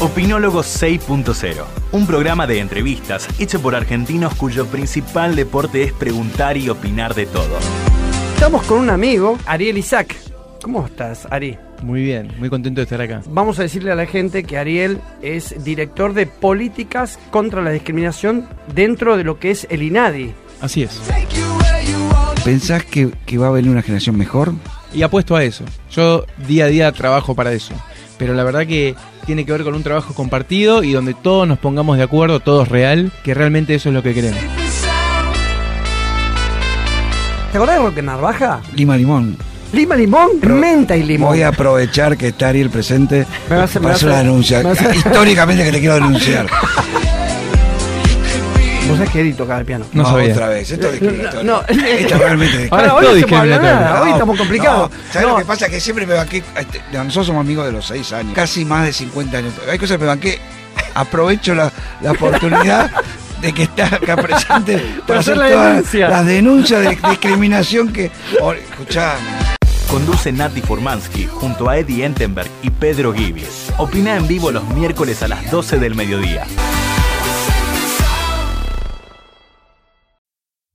Opinólogo 6.0, un programa de entrevistas hecho por argentinos cuyo principal deporte es preguntar y opinar de todo. Estamos con un amigo, Ariel Isaac. ¿Cómo estás, Ari? Muy bien, muy contento de estar acá. Vamos a decirle a la gente que Ariel es director de políticas contra la discriminación dentro de lo que es el INADI. Así es. ¿Pensás que, que va a venir una generación mejor? Y apuesto a eso. Yo día a día trabajo para eso. Pero la verdad que tiene que ver con un trabajo compartido y donde todos nos pongamos de acuerdo, todos real, que realmente eso es lo que queremos. ¿Te acordás de Roque Narvaja? Lima Limón. Lima, limón, menta y limón. Voy a aprovechar que está Ariel presente Me vas a- me para vas hacer a- una denuncia. a- Históricamente que te quiero denunciar. Vos sabés que Eddie tocaba el piano. No sabía. Otra vez. Esto es discriminatorio. No, no. Esto es realmente Ahora, es hoy no No, estamos complicados. no, ¿Sabes No, lo que pasa? Que siempre me banqué. este, Nosotros somos amigos de los 6 años, casi más de 50 años. Hay cosas que me banqué. Aprovecho la, la oportunidad de que está acá presente para hacer hacer la denuncia. las denuncias de discriminación que. Oh, escuchame. Conduce Nati Furmansky junto a Eddie Entenberg y Pedro Gibi. Opina en vivo los miércoles a las 12 del mediodía.